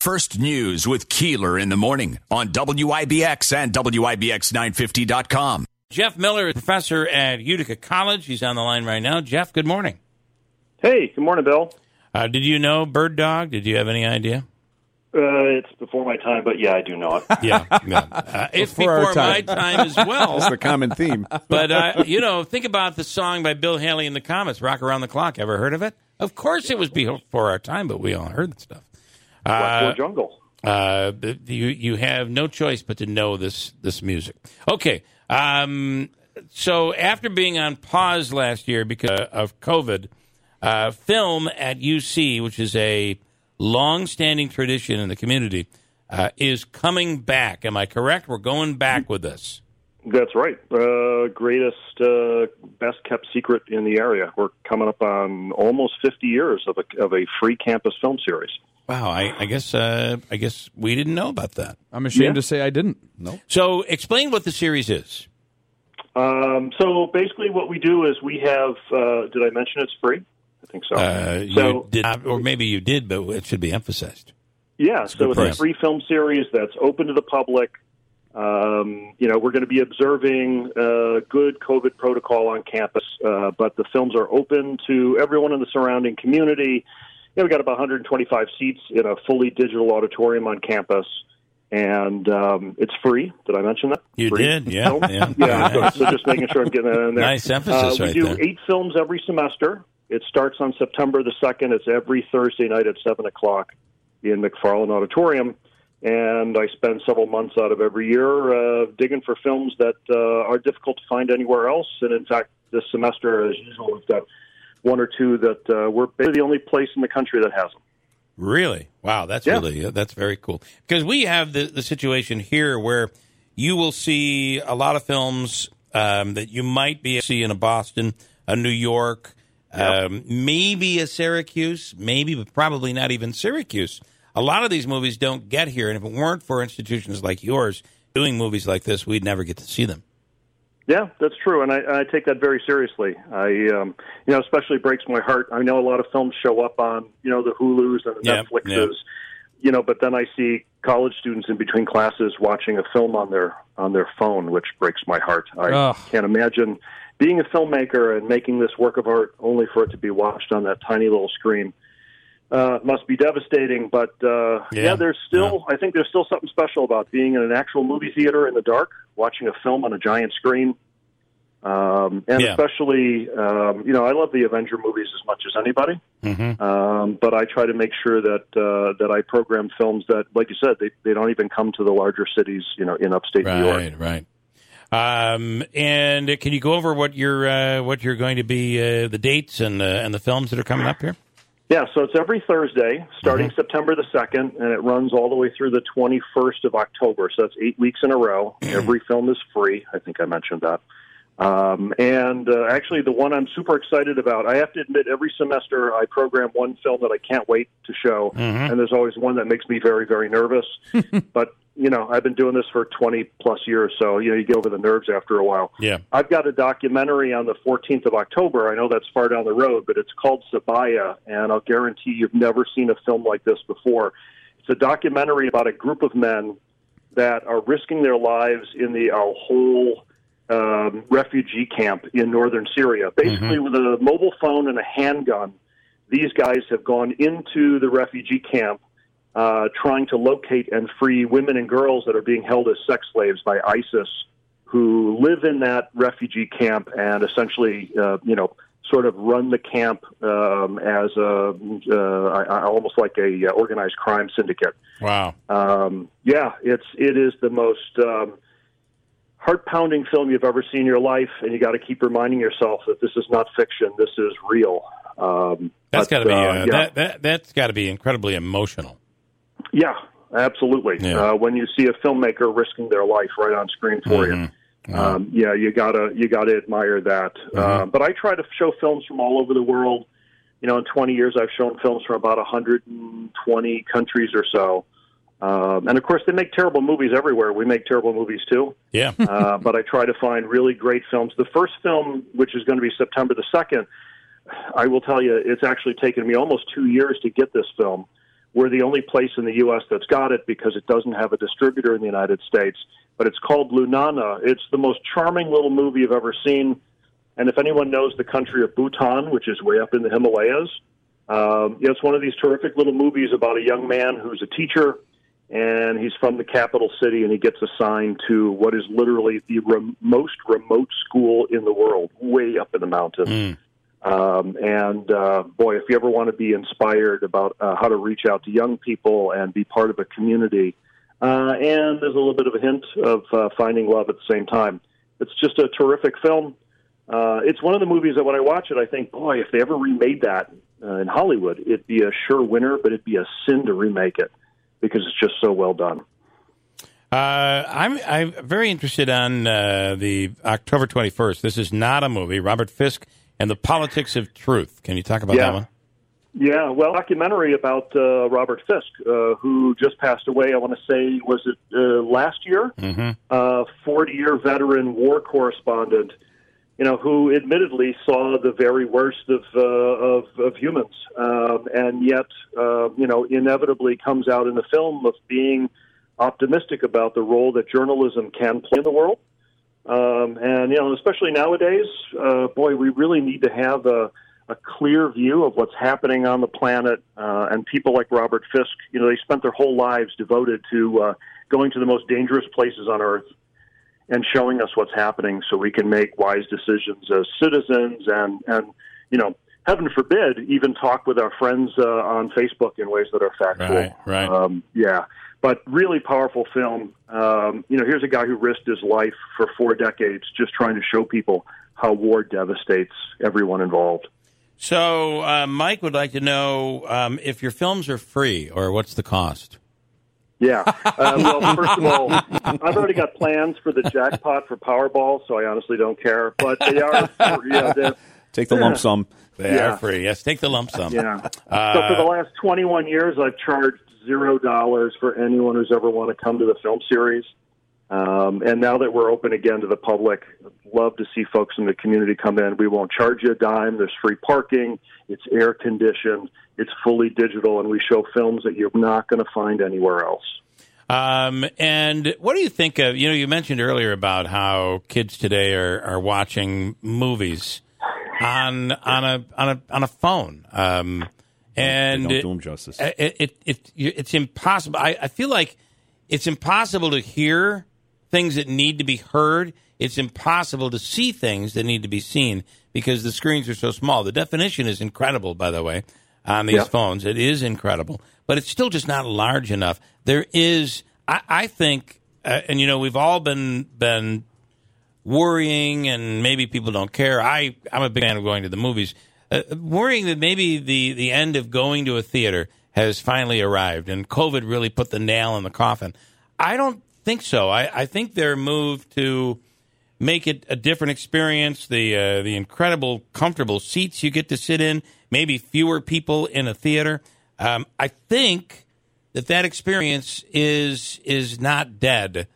First News with Keeler in the morning on WIBX and WIBX950.com. Jeff Miller, is professor at Utica College. He's on the line right now. Jeff, good morning. Hey, good morning, Bill. Uh, did you know Bird Dog? Did you have any idea? Uh, it's before my time, but yeah, I do know it. Yeah, yeah. Uh, it's Before our before my time. time as well. That's the common theme. but uh, you know, think about the song by Bill Haley and the Comets, "Rock Around the Clock." Ever heard of it? Of course, it was before our time, but we all heard the stuff. Westwood Jungle. Uh, you you have no choice but to know this this music. Okay, um, so after being on pause last year because of COVID, uh, film at UC, which is a long-standing tradition in the community, uh, is coming back. Am I correct? We're going back with this. That's right. Uh, greatest, uh, best kept secret in the area. We're coming up on almost 50 years of a, of a free campus film series. Wow, I, I guess uh, I guess we didn't know about that. I'm ashamed Yeah. to say I didn't. No. So, explain what the series is. Um, so basically, what we do is we have. Uh, did I mention it's free? I think so. Uh, you so did not, or maybe you did, but it should be emphasized. Yeah, so it's price. a free film series that's open to the public. Um, you know, we're going to be observing uh, good COVID protocol on campus, uh, but the films are open to everyone in the surrounding community. You know, we got about 125 seats in a fully digital auditorium on campus, and um, it's free. Did I mention that? You Free did, yeah, film? yeah. yeah. So, so just making sure I'm getting that in there. Nice emphasis Uh, we right do there. eight films every semester. It starts on September the second. It's every Thursday night at seven o'clock in McFarland Auditorium, and I spend several months out of every year uh, digging for films that uh, are difficult to find anywhere else. And in fact, this semester, as usual, we've got one or two that uh, we're basically the only place in the country that has them. Really? Wow, that's Yeah. really that's very cool. Because we have the the situation here where you will see a lot of films um, that you might be able to see in a Boston, a New York, um, maybe a Syracuse, maybe, but probably not even Syracuse. A lot of these movies don't get here, and if it weren't for institutions like yours doing movies like this, we'd never get to see them. Yeah, that's true, and I, I take that very seriously. I, um, you know, especially breaks my heart. I know a lot of films show up on, you know, the Hulu's and the Yep, Netflixes, yep. you know, but then I see college students in between classes watching a film on their on their phone, which breaks my heart. I Ugh. can't imagine being a filmmaker and making this work of art only for it to be watched on that tiny little screen. Uh, must be devastating, but uh, Yeah, yeah, there's still. I think there's still something special about being in an actual movie theater in the dark, watching a film on a giant screen. Um, and Yeah. especially, um, you know, I love the Avenger movies as much as anybody. Mm-hmm. Um, but I try to make sure that uh, that I program films that, like you said, they they don't even come to the larger cities, you know, in upstate New York. Right, right. Um, and can you go over what you're uh, what you're going to be uh, the dates and uh, and the films that are coming up here? Yeah, so it's every Thursday, starting Mm-hmm. September the second, and it runs all the way through the twenty first of October. So that's eight weeks in a row. Every film is free. I think I mentioned that. Um, and uh, actually, the one I'm super excited about, I have to admit, every semester I program one film that I can't wait to show, Mm-hmm. and there's always one that makes me very, very nervous. but you know, I've been doing this for 20 plus years, so you know, you get over the nerves after a while. Yeah. I've got a documentary on the 14th of October. I know that's far down the road, but it's called Sabaya, and I'll guarantee you've never seen a film like this before. It's a documentary about a group of men that are risking their lives in the Al Hol um, refugee camp in northern Syria. Basically, with a mobile phone and a handgun, these guys have gone into the refugee camp uh, trying to locate and free women and girls that are being held as sex slaves by ISIS, who live in that refugee camp and essentially, uh, you know, sort of run the camp um, as a uh, I- I- almost like a uh, organized crime syndicate. Wow. Um, yeah, it's it is the most um, heart pounding film you've ever seen in your life, and you got to keep reminding yourself that this is not fiction. This is real. Um, That's got to be uh, uh, yeah. that, that that's got to be incredibly emotional. Yeah, absolutely. Yeah. Uh, when you see a filmmaker risking their life right on screen for you, Mm-hmm. um, yeah, you gotta you gotta admire that. Uh, but I try to show films from all over the world. You know, in 20 years, I've shown films from about 120 countries or so. Um, and of course, they make terrible movies everywhere. We make terrible movies too. Yeah. uh, but I try to find really great films. The first film, which is going to be September the 2nd, I will tell you, it's actually taken me almost two years to get this film. We're the only place in the U.S. that's got it because it doesn't have a distributor in the United States. But it's called Lunana. It's the most charming little movie I've ever seen. And if anyone knows the country of Bhutan, which is way up in the Himalayas, um, you know, it's one of these terrific little movies about a young man who's a teacher and he's from the capital city and he gets assigned to what is literally the rem- most remote school in the world, way up in the mountains. Mm. Um, and uh, boy, if you ever want to be inspired about uh, how to reach out to young people and be part of a community, uh, and there's a little bit of a hint of uh, finding love at the same time. It's just a terrific film. Uh, it's one of the movies that when I watch it, I think, boy, if they ever remade that uh, in Hollywood, it'd be a sure winner, but it'd be a sin to remake it because it's just so well done. Uh, I'm I'm very interested on uh, the October 21st. This is not a movie. Robert Fisk and the Politics of Truth. Can you talk about Yeah. that one? Yeah, well, documentary about uh, Robert Fisk, uh, who just passed away. I want to say, was it uh, last year? Mm-hmm. Uh, Forty-year veteran war correspondent. You know, who admittedly saw the very worst of uh, of, of humans, um, and yet, uh, you know, inevitably comes out in the film of being optimistic about the role that journalism can play in the world. Um, and you know, especially nowadays, uh, boy, we really need to have a, a clear view of what's happening on the planet. Uh, and people like Robert Fisk, you know, they spent their whole lives devoted to uh, going to the most dangerous places on Earth and showing us what's happening, so we can make wise decisions as citizens. And and you know, heaven forbid, even talk with our friends uh, on Facebook in ways that are factual. Right, right. Um, yeah, but really powerful film. Um, you know, here's a guy who risked his life for four decades just trying to show people how war devastates everyone involved. So, uh, Mike would like to know um, if your films are free or what's the cost. Yeah. Uh, well, first of all, I've already got plans for the jackpot for Powerball, so I honestly don't care. But they are, yeah, they're- Take the lump sum. They Yeah. are free. Yes, take the lump sum. Yeah. Uh, so for the last 21 years, I've charged zero dollars for anyone who's ever want to come to the film series. Um, and now that we're open again to the public, I'd love to see folks in the community come in. We won't charge you a dime. There's free parking. It's air conditioned. It's fully digital, and we show films that you're not going to find anywhere else. Um, and what do you think of? You know, you mentioned earlier about how kids today are, are watching movies on on a on a on a phone. Um, and They don't do them justice. it, it, it, it's impossible. I, I feel like it's impossible to hear things that need to be heard. It's impossible to see things that need to be seen because the screens are so small. The definition is incredible, by the way, on these Yeah. phones. It is incredible, but it's still just not large enough. There is, I, I think, uh, and you know, we've all been been worrying, and maybe people don't care. I I'm a big fan of going to the movies. Uh, worrying that maybe the the end of going to a theater has finally arrived, and COVID really put the nail in the coffin. I don't think so. I, I think their move to make it a different experience, the uh, the incredible comfortable seats you get to sit in, maybe fewer people in a theater. Um, I think that that experience is is not dead.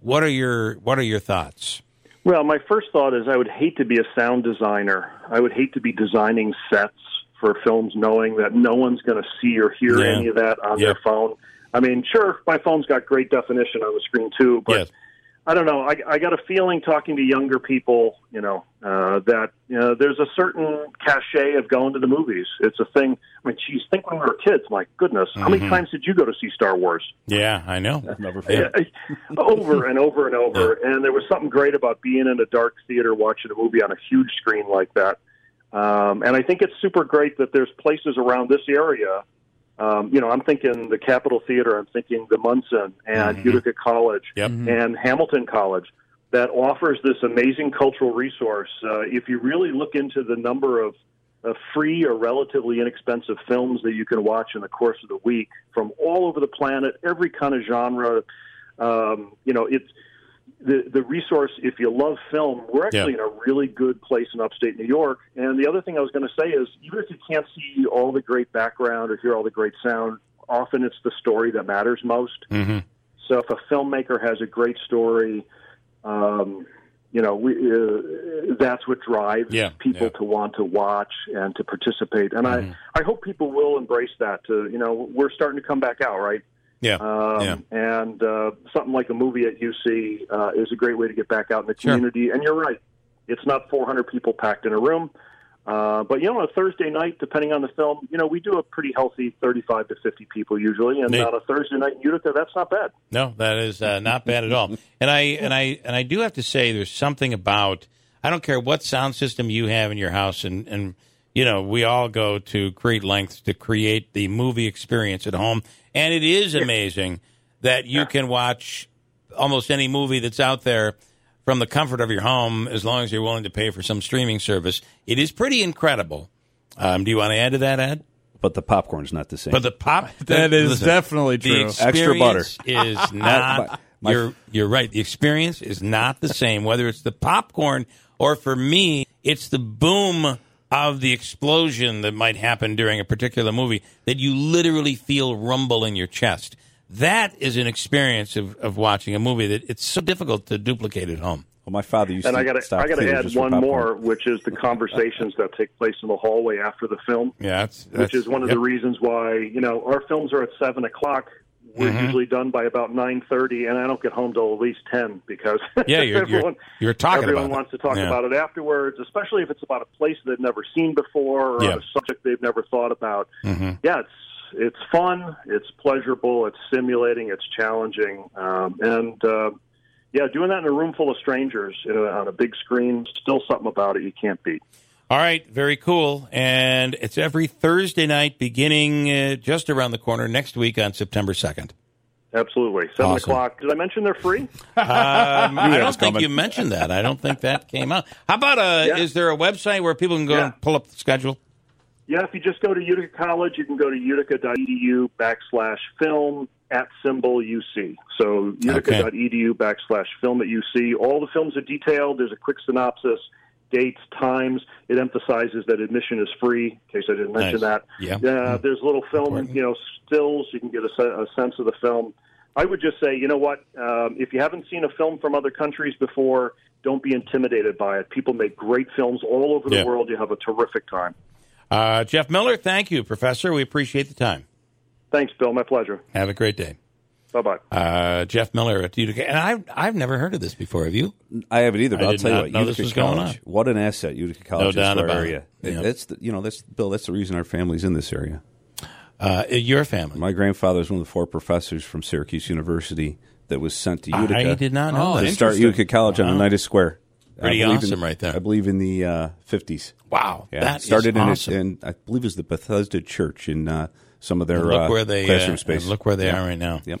What are your What are your thoughts? Well, my first thought is I would hate to be a sound designer. I would hate to be designing sets for films knowing that no one's going to see or hear Yeah. any of that on Yeah. their phone. I mean, sure, my phone's got great definition on the screen too, but Yes. I don't know. I, I got a feeling talking to younger people, you know, uh, that you know, there's a certain cachet of going to the movies. It's a thing. I mean, geez, think when we were kids. My goodness, how many times did you go to see Star Wars? Yeah, I know. Never Yeah, over and over and over. And there was something great about being in a dark theater watching a movie on a huge screen like that. Um, and I think it's super great that there's places around this area. Um, you know, I'm thinking the Capitol Theater, I'm thinking the Munson and Mhm. Utica College Yep. and Hamilton College that offers this amazing cultural resource. Uh, if you really look into the number of uh, free or relatively inexpensive films that you can watch in the course of the week from all over the planet, every kind of genre. Um, you know, it's the the resource. If you love film, we're actually in a really good place in upstate New York. And the other thing I was going to say is, even if you can't see all the great background or hear all the great sound, often it's the story that matters most. hmm So if a filmmaker has a great story, um, you know, we, uh, that's what drives Yeah, people yeah. to want to watch and to participate. And Mhm. I, I hope people will embrace that. To you know, we're starting to come back out, right? Yeah. Um, Yeah. And uh, something like a movie at UC uh, is a great way to get back out in the Sure. community. And you're right, it's not 400 people packed in a room. Uh, but you know, on a Thursday night, depending on the film, you know, we do a pretty healthy 35 to 50 people usually, and Neat. on a Thursday night in Utica, that's not bad. No, that is uh, not bad at all. And I and I and I do have to say, there's something about I don't care what sound system you have in your house, and and you know we all go to great lengths to create the movie experience at home, and it is amazing that you can watch almost any movie that's out there from the comfort of your home as long as you're willing to pay for some streaming service. It is pretty incredible. Um, do you want to add to that, Ed? But the popcorn's not the same. But the pop That is listen, definitely the true. Extra butter. is not. My- my- you're you're right. The experience is not the same. Whether it's the popcorn or for me, it's the boom of the explosion that might happen during a particular movie that you literally feel rumble in your chest. That is an experience of, of watching a movie that it's so difficult to duplicate at home. well, my father used And to I got to stock I got to add one more, which is the conversations that take place in the hallway after the film. Yeah, that's, which is one of the reasons why you know our films are at seven o'clock. We're Mm-hmm. usually done by about nine thirty, and I don't get home till at least ten because Yeah, you're- you're- everyone you're talking everyone about it. wants to talk Yeah. about it afterwards, especially if it's about a place they've never seen before or Yeah. a subject they've never thought about. Mhm. Yeah, it's it's fun, it's pleasurable, it's stimulating, it's challenging, um, and uh, yeah, doing that in a room full of strangers you know, on a big screen, still something about it you can't beat. All right, very cool. And it's every Thursday night beginning uh, just around the corner next week on September 2nd. Absolutely, seven Awesome. o'clock. Did I mention they're free? Um, I don't think you mentioned that. I don't think that came out. How about a, Yeah. is there a website where people can go Yeah. and pull up the schedule? Yeah, if you just go to Utica College, you can go to utica.edu backslash film at symbol UC. So utica.edu backslash film at UC. All the films are detailed. There's a quick synopsis, dates, times. It emphasizes that admission is free, in case I didn't mention Nice. that. Yeah. Uh, there's little film, Important. you know, stills. You can get a, a sense of the film. I would just say, you know what? Um, if you haven't seen a film from other countries before, don't be intimidated by it. People make great films all over the Yeah. world. You have a terrific time. Uh, Jeff Miller, thank you, Professor. We appreciate the time. Thanks, Bill. My pleasure. Have a great day. Bye bye. Uh, Jeff Miller at Utica. And I've, I've never heard of this before. Have you? I haven't either, but I I'll tell you what, know Utica this was going College, on. what an asset Utica College is doubt our about area. it. Yeah. That's the, you know that's Bill. That's the reason our family's in this area. Uh, your family. My grandfather was one of the four professors from Syracuse University that was sent to Utica. I did not know Oh, that. to start Utica College on Oneida Square. I Pretty believe awesome in- right there. I believe in the uh, 50s. Wow. Yeah, that is started in, it, awesome. in I believe it was the Bethesda Church in uh, some of their And look uh, where they, classroom uh, space. look where they Yeah. are right now. Yep.